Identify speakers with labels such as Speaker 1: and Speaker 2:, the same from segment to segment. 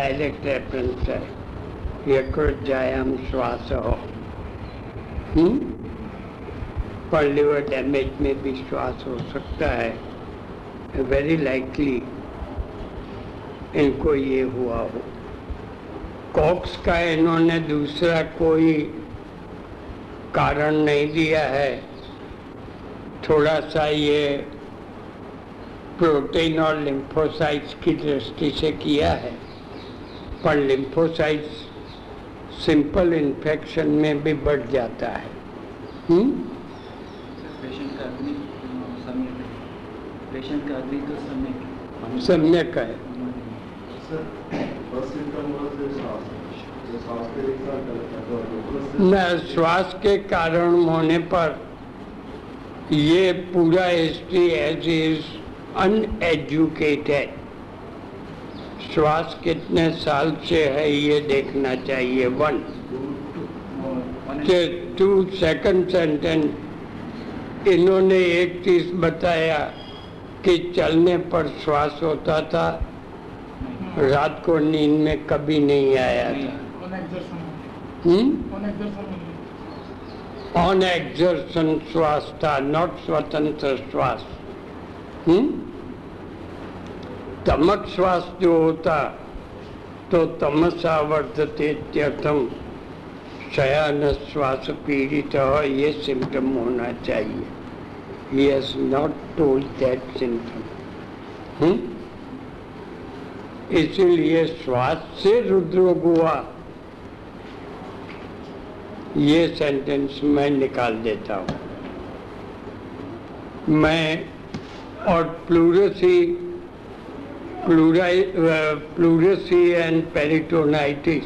Speaker 1: Direct reference है। यकृजायाम श्वास हो। पर लिवर डैमेज में भी श्वास हो सकता है। वेरी लाइकली इनको ये हुआ हो। कॉक्स का इन्होंने दूसरा कोई कारण नहीं दिया है। थोड़ा सा ये प्रोटीन और लिम्फोसाइट्स की दृष्टि से किया है। पर लिम्फोसाइट्स सिंपल इन्फेक्शन में भी बढ़ जाता है। हुँ?
Speaker 2: पेशेंट का अग्नि सम्यक है। पेशेंट का तो सम्यक है।
Speaker 1: सम्यक है।
Speaker 3: साथ चलता है
Speaker 1: न श्वास के कारण होने पर ये पूरा हिस्ट्री एज इज़ अनएजुकेटेड श्वास कितने साल से है ये देखना चाहिए? वन टू सेकंड सेंटेंस इन्होंने एक चीज़ बताया कि चलने पर श्वास होता था, रात को नींद में कभी नहीं आया था। ऑन एक्सर्शन श्वास था नॉट स्वतंत्र श्वास। हम्म तमक श्वास जो होता तो तमसा वर्धते त्यर्थम शयान श्वास पीड़ित ये सिम्टम होना चाहिए। He has not told symptom hmm? इसीलिए श्वास से रुद्रोग हुआ। ये सेंटेंस मैं निकाल देता हूँ। मैं और pleurisy pleurisy and peritonitis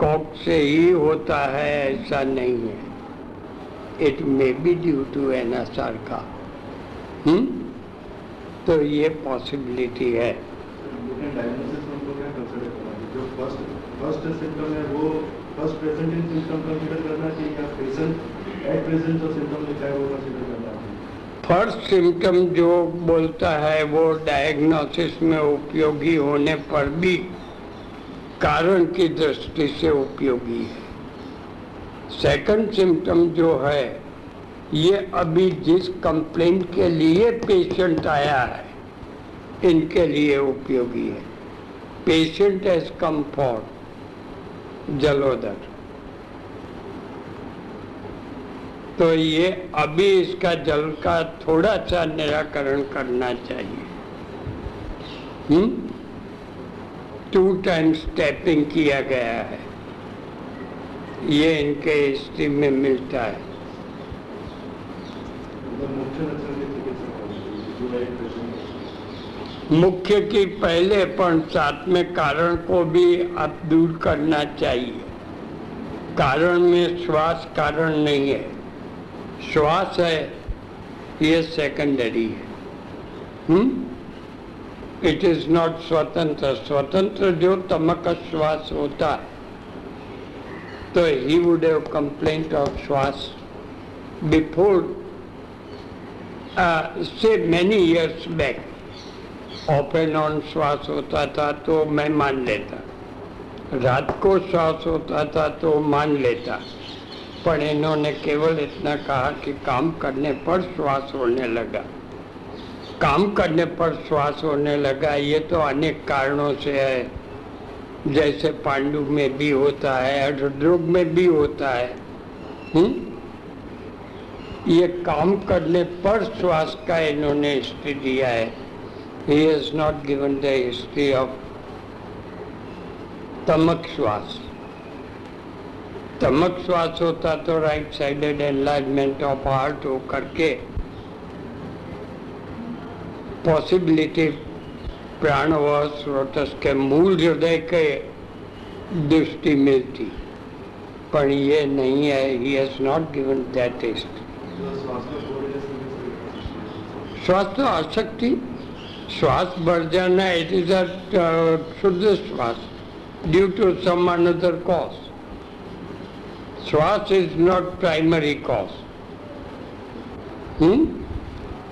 Speaker 1: Koch से ही होता है, ऐसा नहीं है। It may be due to N S R का। हम्म? तो ये पॉसिबिलिटी है।
Speaker 3: फ़र्स्ट फ़र्स्ट सिम्टम है? करना चाहिए या प्रेजेंट एट प्रेजेंट जो सिम्टम है, वो करना
Speaker 1: फ़र्स्ट सिम्टम जो बोलता है, वो डायग्नोसिस में उपयोगी होने पर भी कारण की दृष्टि से उपयोगी है। सेकंड सिम्टम जो है, ये अभी जिस कंप्लेंट के लिए पेशेंट आया है, इनके लिए उपयोगी है। पेशेंट एज कंफर्ट जलोदर। तो ये अभी इसका जल का थोड़ा सा निराकरण करना चाहिए। हम्म? टू टाइम्स टैपिंग किया गया है। ये इनके हिस्ट्री में मिलता है।
Speaker 3: मुख्य के
Speaker 1: पहले पण साथ में कारण को भी आप दूर करना चाहिए। कारण में श्वास कारण नहीं है। श्वास है, ये सेकेंडरी है। इट इज़ नॉट स्वतंत्र। स्वतंत्र जो तमक श्वास होता तो he would have complaint of श्वास before say many years back off and on श्वास होता था तो मैं मान लेता। रात को श्वास होता था तो मान लेता। पर इन्होंने केवल इतना कहा कि काम करने पर श्वास होने लगा। काम करने पर श्वास होने लगा, ये तो अनेक कारणों से है। जैसे पांडु में भी होता है हृदरोग में भी होता है। हुँ? ये काम करने पर श्वास का इन्होंने हिस्ट्री दिया है। He is not given the history of तमक श्वास। तमक श्वास होता तो right sided enlargement of heart हो करके पॉसिबिलिटी प्राण व स्रोतस के मूल हृदय के दृष्टि मिलती। पर ये नहीं है he has not given that
Speaker 3: correlation श्वास
Speaker 1: तो आसक्ति श्वास बढ़ जाना इट इज़ अ शुद्ध श्वास due to some another cause श्वास is not primary cause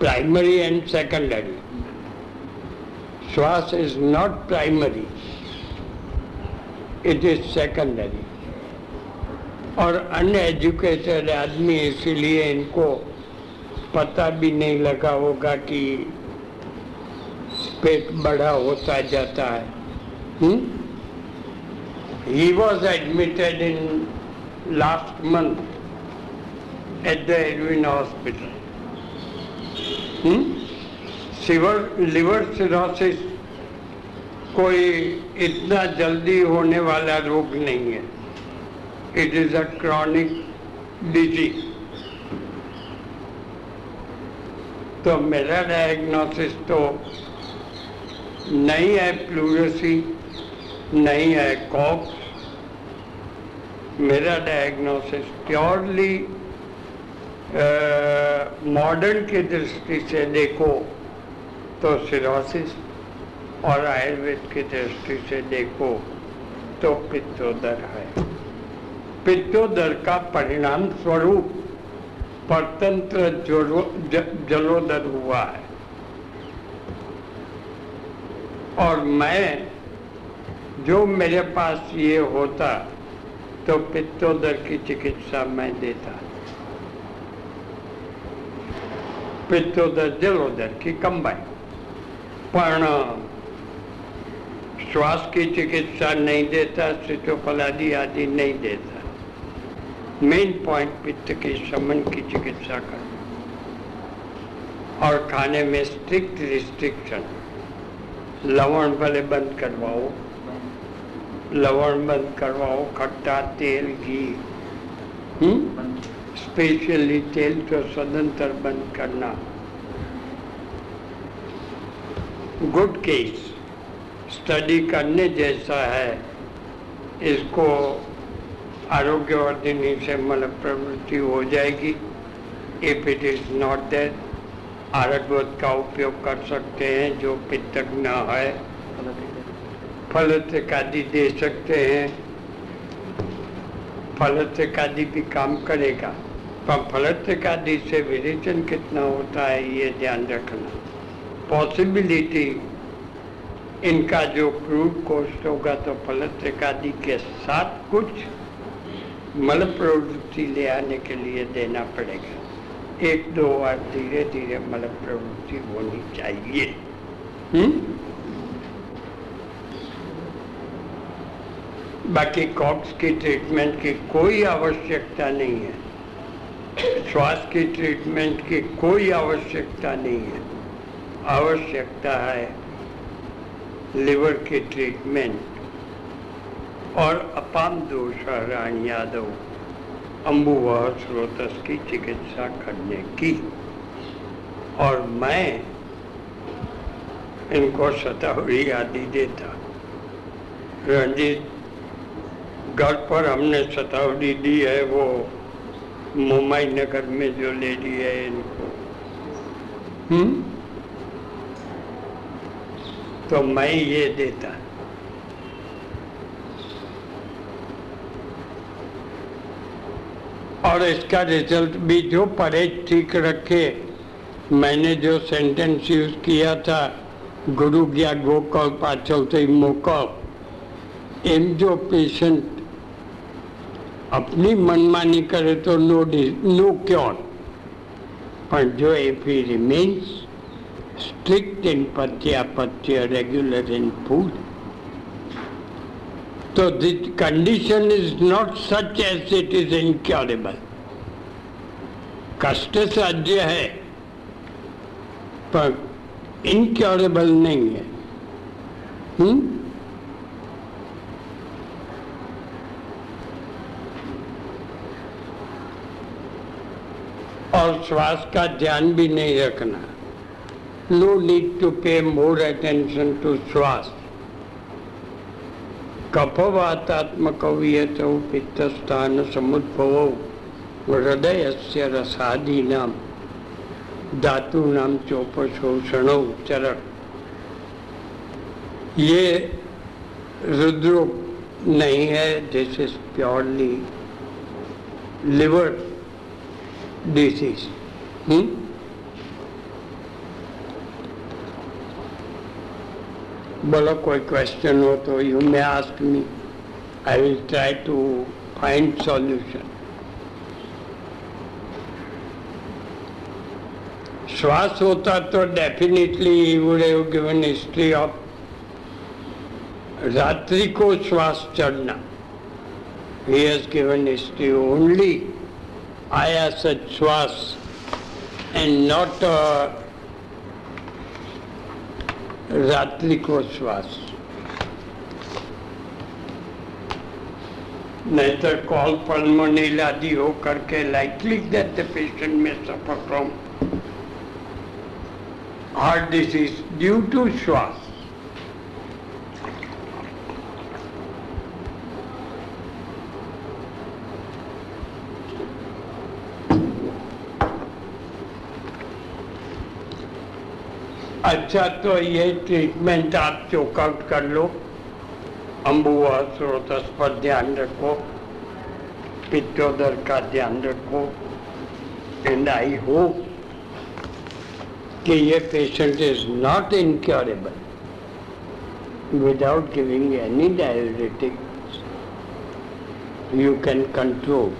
Speaker 1: primary and secondary श्वास is not primary it is secondary और अनएजुकेटेड आदमी इसीलिए इनको पता भी नहीं लगा होगा कि पेट बड़ा होता जाता है। He was admitted in last month at the Edwin hospital severe liver cirrhosis कोई इतना जल्दी होने वाला रोग नहीं है। It is a chronic disease तो मेरा डायग्नोसिस तो नहीं है प्लूरसी नहीं है कॉक्स मेरा डायग्नोसिस प्योरली मॉडर्न की दृष्टि से देखो तो सिरोसिस और आयुर्वेद की दृष्टि से देखो तो पित्तोदर है। पित्तोदर का परिणाम स्वरूप परतंत्र जलोदर हुआ है। और मैं, जो मेरे पास ये होता तो पित्तोदर की चिकित्सा मैं देता। पित्तोदर जलोदर की कंबाइन पण श्वास की चिकित्सा नहीं देता सिटोपलादी आदि नहीं देता। मेन पॉइंट पित्त के शमन की चिकित्सा करना और खाने में स्ट्रिक्ट रिस्ट्रिक्शन, लवण भले बंद करवाओ लवण बंद करवाओ खट्टा तेल घी। स्पेशली तेल तो सदंतर बंद करना। गुड केस स्टडी करने जैसा है। इसको आरोग्यवर्धिनी से मल प्रवृत्ति हो जाएगी। If it is not there आरगवत का उपयोग कर सकते हैं जो पितक न है। फलत्रिकादि दे सकते हैं। फलत्रिकादि भी काम करेगा। पर फलत्रिकादि से विरेचन कितना होता है, ये ध्यान रखना। पॉसिबिलिटी इनका जो क्रूड कोस्ट होगा तो फलत्रिकादि के साथ कुछ मल प्रवृत्ति ले आने के लिए देना पड़ेगा। एक दो बार धीरे धीरे मल प्रवृत्ति होनी चाहिए। हुँ? बाकी कॉक्स की ट्रीटमेंट की कोई आवश्यकता नहीं है। श्वास की ट्रीटमेंट की कोई आवश्यकता नहीं है। आवश्यकता है लिवर की ट्रीटमेंट और अपाम दोष रानी यादव अम्बुवा स्रोतस की चिकित्सा करने की। और मैं इनको शतावरी आदि देता। रंजीत घर पर हमने शतावरी दी है वो मुंबई नगर में जो ले ली है इनको। हम्म? तो मैं ये देता। और इसका रिज़ल्ट भी जो परहेज ठीक रखे मैंने जो सेंटेंस यूज़ किया था गुरु गया गोकल पाचल से मोकल एम जो पेशेंट अपनी मनमानी करे तो नो नो क्योर पर जो if he remains strict in पथ्यापत्य regular in food तो this condition is not such as it is incurable कष्ट साध्य है, पर इनक्योरेबल नहीं है। हुँ? और श्वास का ध्यान भी नहीं रखना। नो नीड टू पे मोर अटेंशन टू श्वास। कफवातात्मक पित्तस्थान समुद्भव हृदय से रसादीना धातु नाम चोपशोषण चरण ये रुद्रो नहीं है this is purely liver this बोलो, कोई क्वेश्चन हो तो you may ask me I will try to find solution श्वास होता तो definitely would have given history of रात्रि को श्वास चढ़ना. He has given history only only आयास श्वास and not uh, रात्रि को श्वास नहीं तो कॉल पल्मोनिल आदि हो करके likely that the patient may suffer from heart disease due to श्वास अच्छा तो ये ट्रीटमेंट आप चोकआउट कर लो। अम्बुआ स्रोतस पर ध्यान रखो। पित्तोदर का ध्यान रखो। एंड आई होप कि ये patient is not incurable without giving any diuretics. You can control.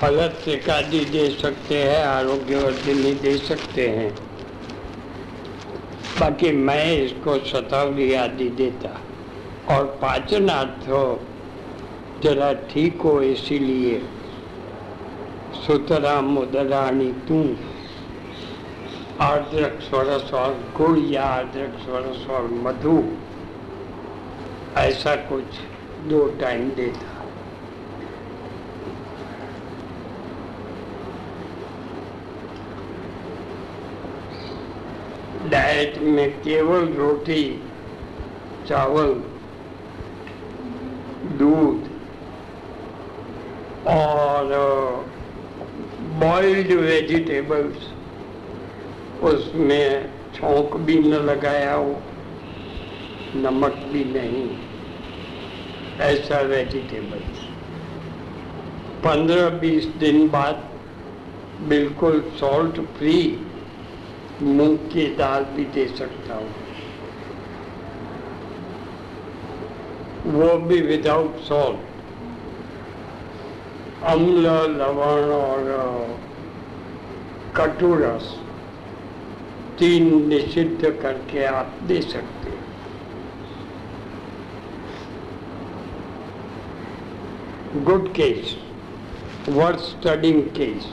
Speaker 1: फलत सिकादी दे सकते हैं आरोग्यवर्धिनी दे सकते हैं। बाकी मैं इसको शतावरी आदि देता। और पाचनार्थ हो, जरा ठीक हो इसीलिए। सुतरा मुदराणी तू। आर्द्रक स्वरस और गुड़ या आर्द्रक स्वरस और मधु, ऐसा कुछ दो टाइम देता। डाइट में केवल रोटी, चावल, दूध और बॉइल्ड वेजिटेबल्स उसमें छोंक भी न लगाया हो, नमक भी नहीं। ऐसा वेजिटेबल्स पंद्रह बीस दिन बाद बिल्कुल सॉल्ट फ्री मूंग की दाल भी दे सकता हूँ। वो भी विदाउट सॉल्ट अम्ल, लवण और कटुरस तीन निषिद्ध करके आप दे सकते good case worth studying case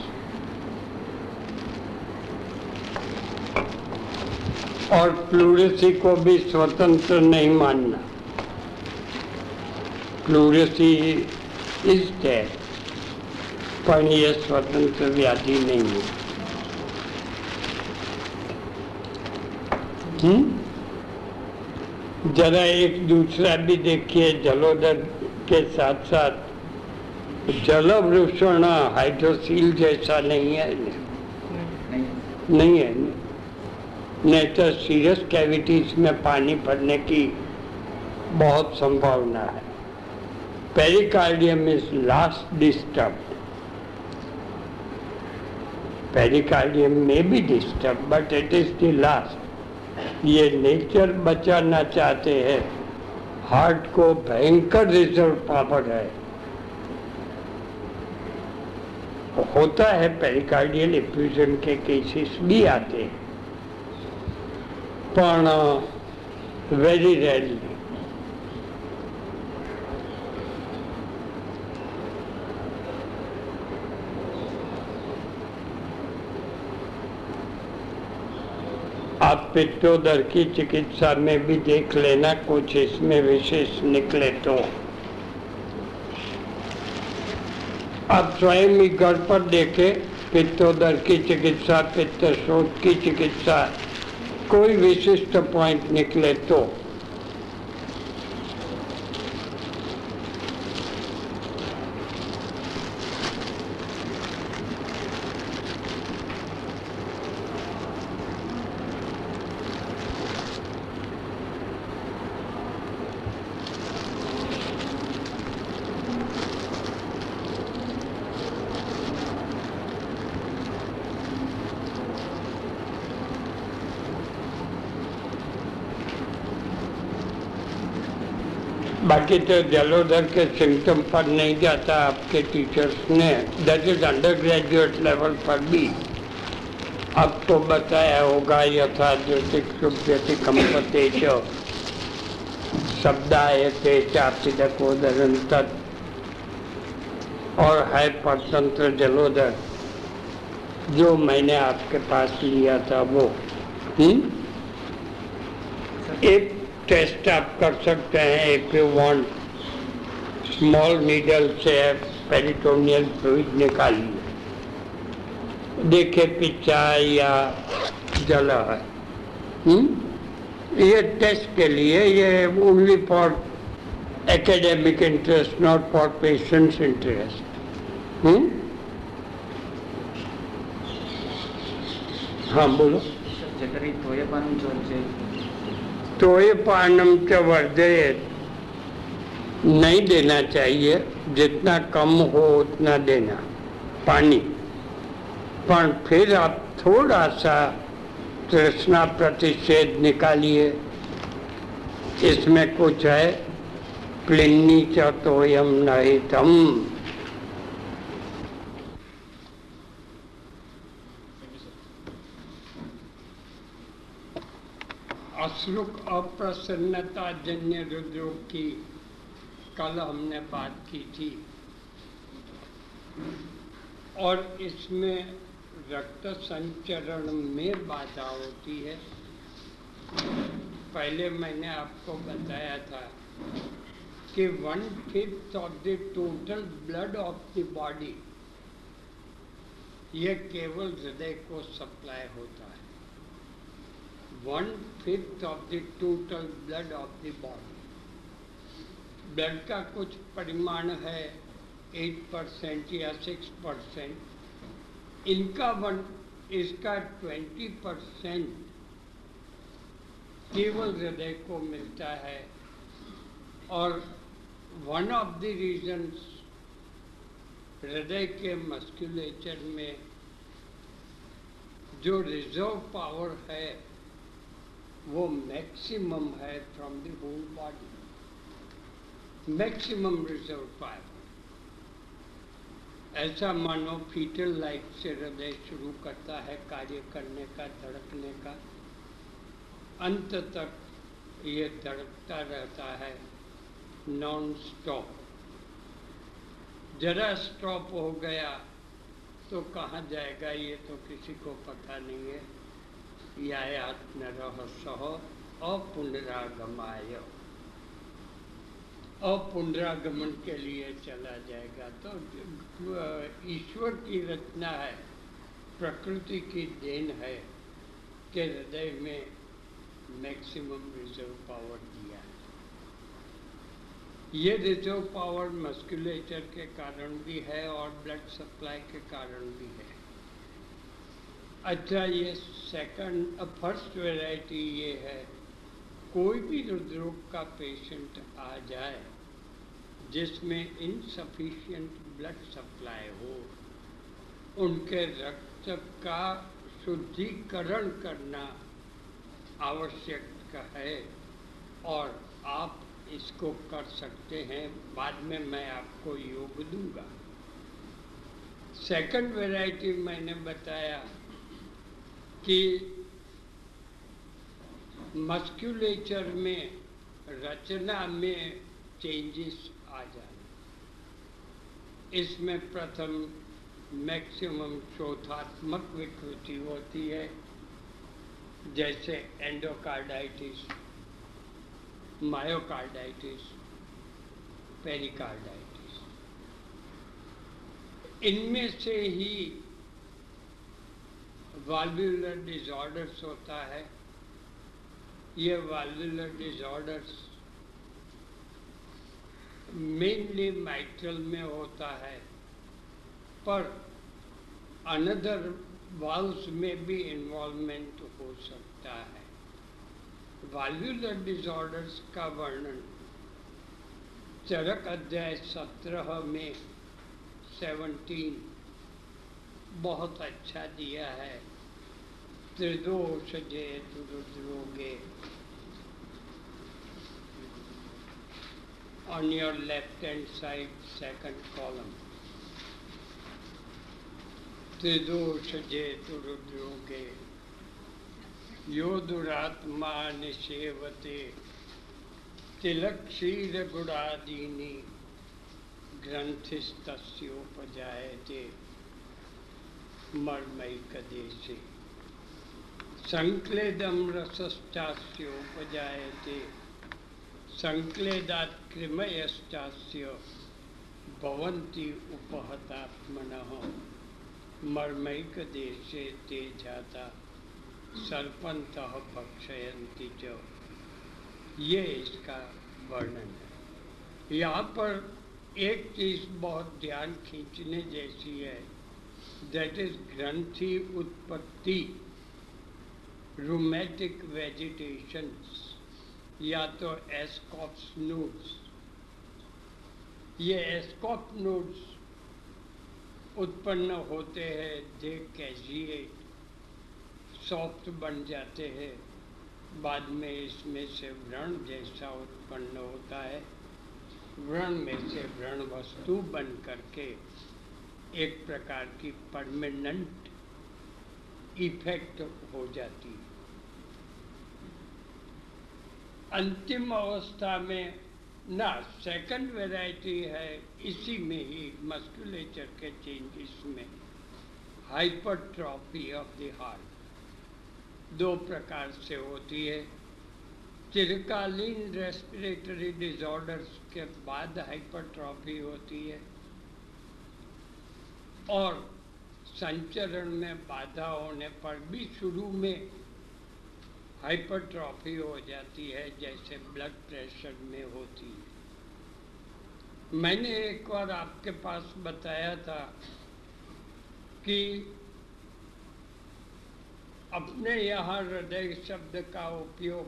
Speaker 1: और प्लूरेसी को भी स्वतंत्र नहीं मानना। प्लूरेसी इज़ डेथ पर यह स्वतंत्र व्याधि नहीं है। हम्म? जरा एक दूसरा भी देखिए जलोदर के साथ साथ जल जलवृषण हाइड्रोसील जैसा नहीं है।
Speaker 2: नहीं
Speaker 1: नहीं है। नहीं तो सीरियस कैविटीज में पानी भरने की बहुत संभावना है। Pericardium is last disturb pericardium में भी disturb but it is the last ये नेचर बचाना चाहते हैं। हार्ट को भयंकर रिज़र्व पावर है। होता है पेरिकार्डियल इफ्यूजन के केसेस भी आते हैं। पाना वेरी रेयरली आप पित्तोदर की चिकित्सा में भी देख लेना कुछ इसमें विशेष निकले तो आप स्वयं ही घर पर देखे पित्तोदर की चिकित्सा पित्त शोध की चिकित्सा कोई विशिष्ट पॉइंट निकले तो। बाकी तो जलोदर के सिम्टम पर नहीं जाता, आपके टीचर्स ने। That is under graduate level पर भी। आपको बताया होगा यथा ज्योतिक शुभ्यति कंपते शब्दाए थे चापिदकोदरन तत् और है परतंत्र जलोदर। जो मैंने आपके पास लिया था वो। हुँ? हम्म? एक टेस्ट आप कर सकते हैं if you want small needle से पेरिटोनियल फ्लूइड निकालिए। देखे पिचा या जला है। हुँ? हम्म? ये टेस्ट के लिए ये only for academic interest not for patients interest हाँ बोलो।
Speaker 2: जठरी तोयपानम चोरचे
Speaker 1: तोयपानम च वर्धे नहीं देना चाहिए, जितना कम हो उतना देना, पानी। पर फिर आप थोड़ा सा तृष्णा प्रतिषेध निकालिए। इसमें कुछ है, प्लिन्नी च तोयम नहीं तम अश्रुक अप्रसन्नता जन्य हृदयोग की कल हमने बात की थी। और इसमें रक्त संचरण में बाधा होती है। पहले मैंने आपको बताया था कि one fifth of the total blood of the body यह केवल हृदय को सप्लाई होता one fifth of the total blood of the body blood का कुछ परिमाण है एट परसेंट या सिक्स परसेंट इनका वन इसका ट्वेंटी परसेंट केवल हृदय को मिलता है। और वन ऑफ़ द रीजन्स हृदय के मस्कुलेचर में जो रिज़र्व पावर है वो मैक्सिमम है from the whole body maximum reserve power ऐसा मानो फीटल लाइफ से हृदय शुरू करता है, कार्य करने का, धड़कने का। अंत तक ये धड़कता रहता है नॉन स्टॉप जरा स्टॉप हो गया तो कहाँ जाएगा ये तो किसी को पता नहीं है। यात्मरह सह अपुनरागमाय। अपुनरागमन के लिए चला जाएगा। तो ईश्वर की रचना है, प्रकृति की देन है के हृदय में मैक्सिमम रिज़र्व पावर दिया है। ये रिज़र्व पावर मस्कुलेचर के कारण भी है और ब्लड सप्लाई के कारण भी है। अच्छा ये सेकंड फ़र्स्ट वैरायटी ये है। कोई भी हृदरोग का पेशेंट आ जाए, जिसमें इनसफिशियंट ब्लड सप्लाई हो, उनके रक्त का शुद्धिकरण करना आवश्यक है और आप इसको कर सकते हैं। बाद में मैं आपको योग दूँगा। सेकंड वैरायटी मैंने बताया कि मस्क्यूलेचर में, रचना में चेंजेस आ जाए। इसमें प्रथम मैक्सिमम चौथात्मक विकृति होती है, जैसे एंडोकार्डाइटिस मायोकार्डाइटिस पेरिकार्डाइटिस इनमें से ही वाल्वुलर डिजॉर्डर्स होता है। ये वाल्वुलर डिजॉर्डर्स मेनली माइट्रल में होता है। पर अनदर वाल्व्स में भी इन्वॉल्वमेंट हो सकता है। वाल्वुलर डिजॉर्डर्स का वर्णन चरक अध्याय सत्रह में सेवनटीन बहुत अच्छा दिया है। त्रिदोष जे रुद्रोगे on your left hand side, second column. त्रिदोष जे तुरुद्रोगे यो दुरात्मा निषेवते। तिलक क्षीर गुणादीनी ग्रंथिस्तस्योपजायते। मर्मैकदेशे। संक्लेदम रसश्चास्योपजायते संक्लेदात कृमयश्चास्य भवन्ति ते जाता सर्पंतः भक्षयन्ति ये इसका वर्णन है। यहाँ पर एक चीज़ बहुत ध्यान खींचने जैसी है। दैट इज़ ग्रंथि उत्पत्ति रूमेटिक वेजिटेशन या तो एस्कॉप्स नोड्स ये एस्कॉप नोड्स उत्पन्न होते हैं दे कैजिएट सॉफ्ट बन जाते हैं। बाद में इसमें से व्रण जैसा उत्पन्न होता है। व्रण में से व्रण वस्तु बन करके। एक प्रकार की परमानेंट इफ़ेक्ट हो जाती है। अंतिम अवस्था में ना सेकंड वैरायटी है, इसी में ही मस्कुलेचर के चेंजेस में हाइपरट्रॉफी ऑफ़ द हार्ट दो प्रकार से होती है। चिरकालीन रेस्पिरेटरी डिसऑर्डर्स के बाद हाइपरट्रॉफी होती है। और संचरण में बाधा होने पर भी शुरू में हाइपरट्रॉफी हो जाती है, जैसे ब्लड प्रेशर में होती है। मैंने एक बार आपके पास बताया था कि अपने यहाँ हृदय शब्द का उपयोग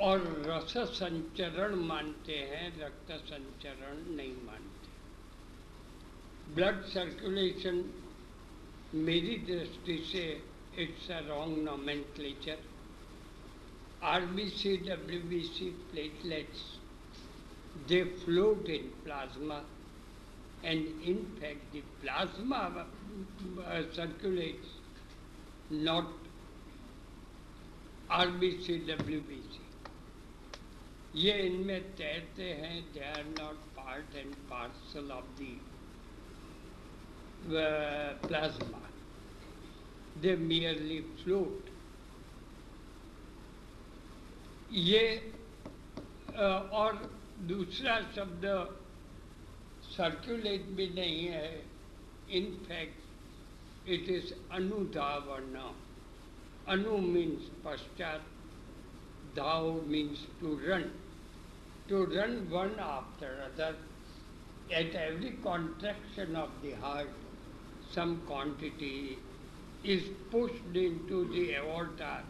Speaker 1: और रस संचरण मानते हैं, रक्त संचरण नहीं मानते। ब्लड सर्कुलेशन मेरी दृष्टि से it's a wrong nomenclature B C platelets they float in plasma and in fact the plasma circulates not R B C W B C ये इनमें तैरते हैं they are not part and parcel of the plasma they merely float ये और दूसरा शब्द circulate भी नहीं है. इनफैक्ट इट इज़ अनुधावर्ण अनु मीन्स पश्चात धाव means to run to run one after other at every contraction of the heart, some quantity is pushed into the aorta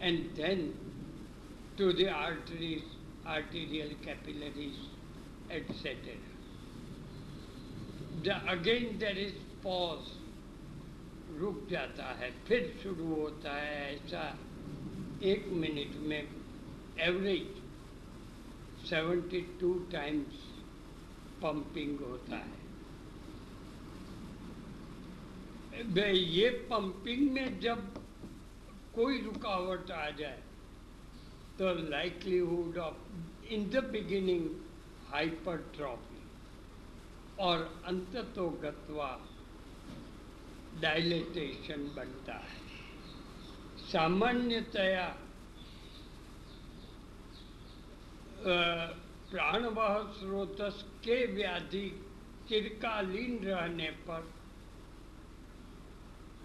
Speaker 1: and then to the arteries, arterial capillaries, etc. The, again there is pause, रुक जाता है फिर शुरू होता है ऐसा एक minute में एवरेज 72 टाइम्स पंपिंग होता है ये पंपिंग में जब कोई रुकावट आ जाए तो likelihood of in the beginning hypertrophy और अंततो गत्वा डायलेटेशन बनता है। सामान्यतया प्राणवाह स्रोतस के व्याधि चिरकालीन रहने पर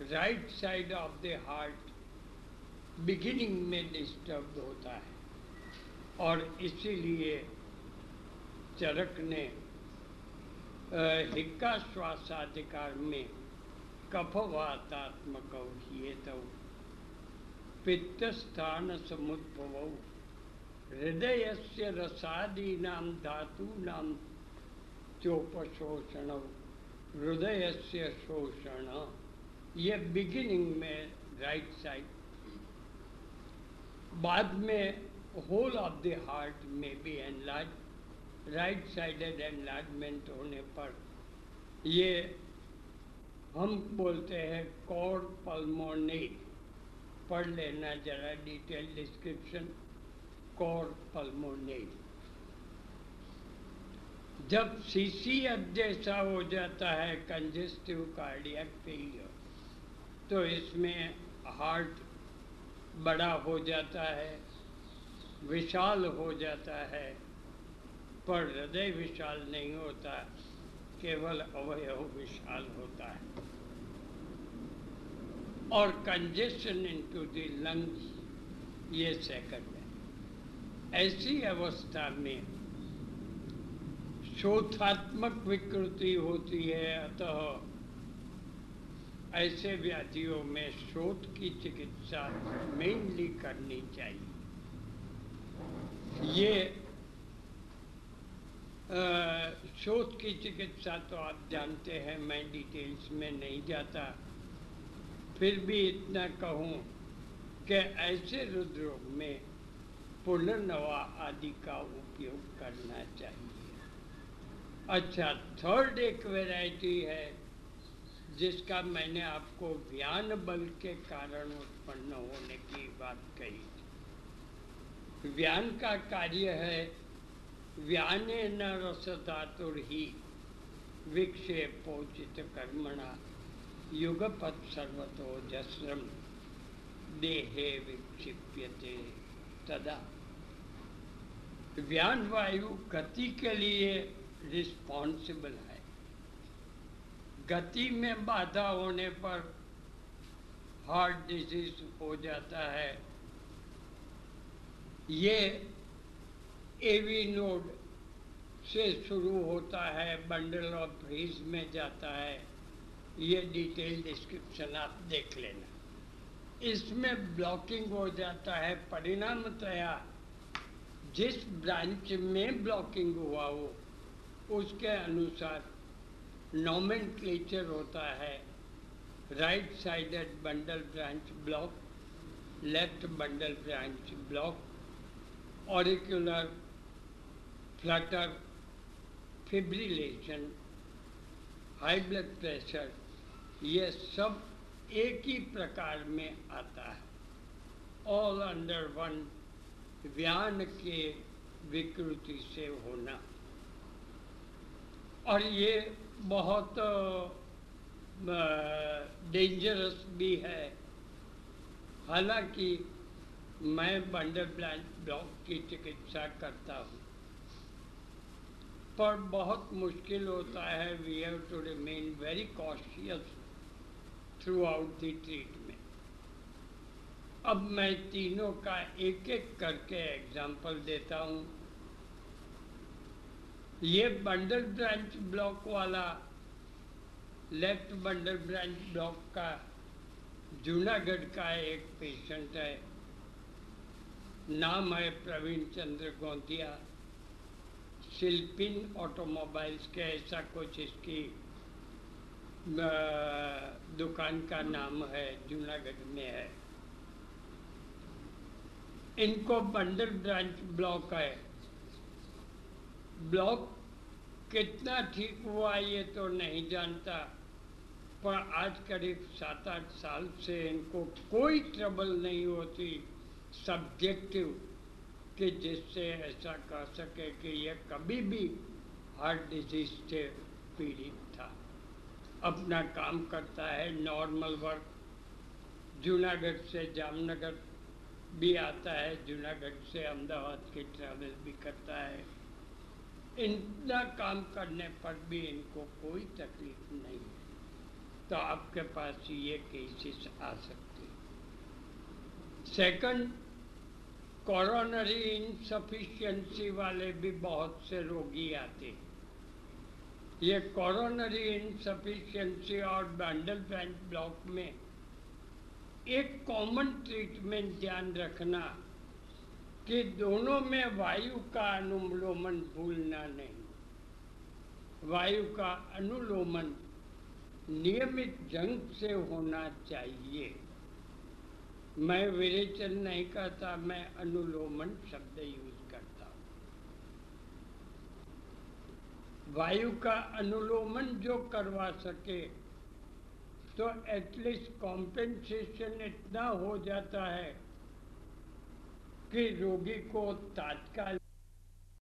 Speaker 1: right side of the heart beginning में डिस्टर्ब होता है। और इसीलिए चरक ने हिक्का श्वासाधिकार में कफवातात्मक तो पित्तस्थान समुद्भव हृदय से रसादीना धातूना चोपशोषण हृदय से शोषण ये बिगिनिंग में राइट साइड बाद में होल ऑफ़ द हार्ट में भी एनलार्ज राइट साइडेड एनलार्जमेंट होने पर ये हम बोलते हैं कॉर पल्मोनेट पढ़ लेना जरा डिटेल डिस्क्रिप्शन कॉर पल्मोनेट जब सीसीएफ जैसा हो जाता है कंजेस्टिव कार्डियक फेलियर तो इसमें हार्ट बड़ा हो जाता है, विशाल हो जाता है, पर हृदय विशाल नहीं होता, केवल अवयव विशाल होता है। और कंजेशन इनटू द लंग्स ये सेकंड है। ऐसी अवस्था में शोधात्मक विकृति होती है, अतः ऐसे व्याधियों में शोध की चिकित्सा मेनली करनी चाहिए। ये शोध की चिकित्सा तो आप जानते हैं, मैं डिटेल्स में नहीं जाता। फिर भी इतना कहूँ कि ऐसे रुद्रोग में पुनर्नवा आदि का उपयोग करना चाहिए। अच्छा थर्ड एक वैरायटी है जिसका मैंने आपको व्यान बल के कारण उत्पन्न होने की बात कही। व्यान का कार्य है व्याने न रस धातुर ही, विक्षेपोचित कर्मणा, युगपत सर्वतो जस्रम देहे विक्षिप्यते तदा। व्यान वायु गति के लिए रिस्पॉन्सिबल है। गति में बाधा होने पर हार्ट डिज़ीज़ हो जाता है। ये एवी नोड से शुरू होता है बंडल ऑफ़ ब्रीज में जाता है। ये डिटेल डिस्क्रिप्शन आप देख लेना। इसमें ब्लॉकिंग हो जाता है परिणामतया जिस ब्रांच में ब्लॉकिंग हुआ हो, उसके अनुसार नॉमेन होता है। Right sided bundle branch block left bundle branch block auricular flutter fibrillation high blood pressure ये सब एक ही प्रकार में आता है। ऑल अंडर वन व्यान के विकृति से होना। और ये बहुत डेंजरस भी है। हालाँकि मैं बंडर ब्लैंड ब्लॉक की चिकित्सा करता हूँ। पर बहुत मुश्किल होता है। We have to remain very cautious throughout the treatment अब मैं तीनों का एक एक करके एग्ज़ाम्पल देता हूँ। ये बंडल ब्रांच ब्लॉक वाला लेफ़्ट बंडल ब्रांच ब्लॉक का जूनागढ़ का एक पेशेंट है। नाम है प्रवीण चंद्र गोंदिया। शिल्पिन ऑटोमोबाइल्स के ऐसा कुछ इसकी दुकान का नाम है, जूनागढ़ में है। इनको बंडल ब्रांच ब्लॉक है। ब्लॉक कितना ठीक हुआ ये तो नहीं जानता। पर आज करीब सात आठ साल से इनको कोई ट्रबल नहीं होती। सब्जेक्टिव कि जिससे ऐसा कह सके कि यह कभी भी हार्ट डिज़ीज़ से पीड़ित था। अपना काम करता है नॉर्मल वर्क जूनागढ़ से जामनगर भी आता है, जूनागढ़ से अहमदाबाद की ट्रैवल भी करता है। इतना काम करने पर भी इनको कोई तकलीफ़ नहीं है। तो आपके पास ये केसेस आ सकते सेकंड कोरोनरी इनसफिशियंसी वाले भी बहुत से रोगी आते हैं। ये कोरोनरी इनसफिशियंसी और बैंडल बैंड ब्लॉक में एक कॉमन ट्रीटमेंट ध्यान रखना कि दोनों में वायु का अनुलोमन भूलना नहीं। वायु का अनुलोमन नियमित जंग से होना चाहिए। मैं विरेचन नहीं करता, मैं अनुलोमन शब्द यूज़ करता हूँ। वायु का अनुलोमन जो करवा सके तो एटलीस्ट कॉम्पेंसेशन इतना हो जाता है कि रोगी को तात्कालिक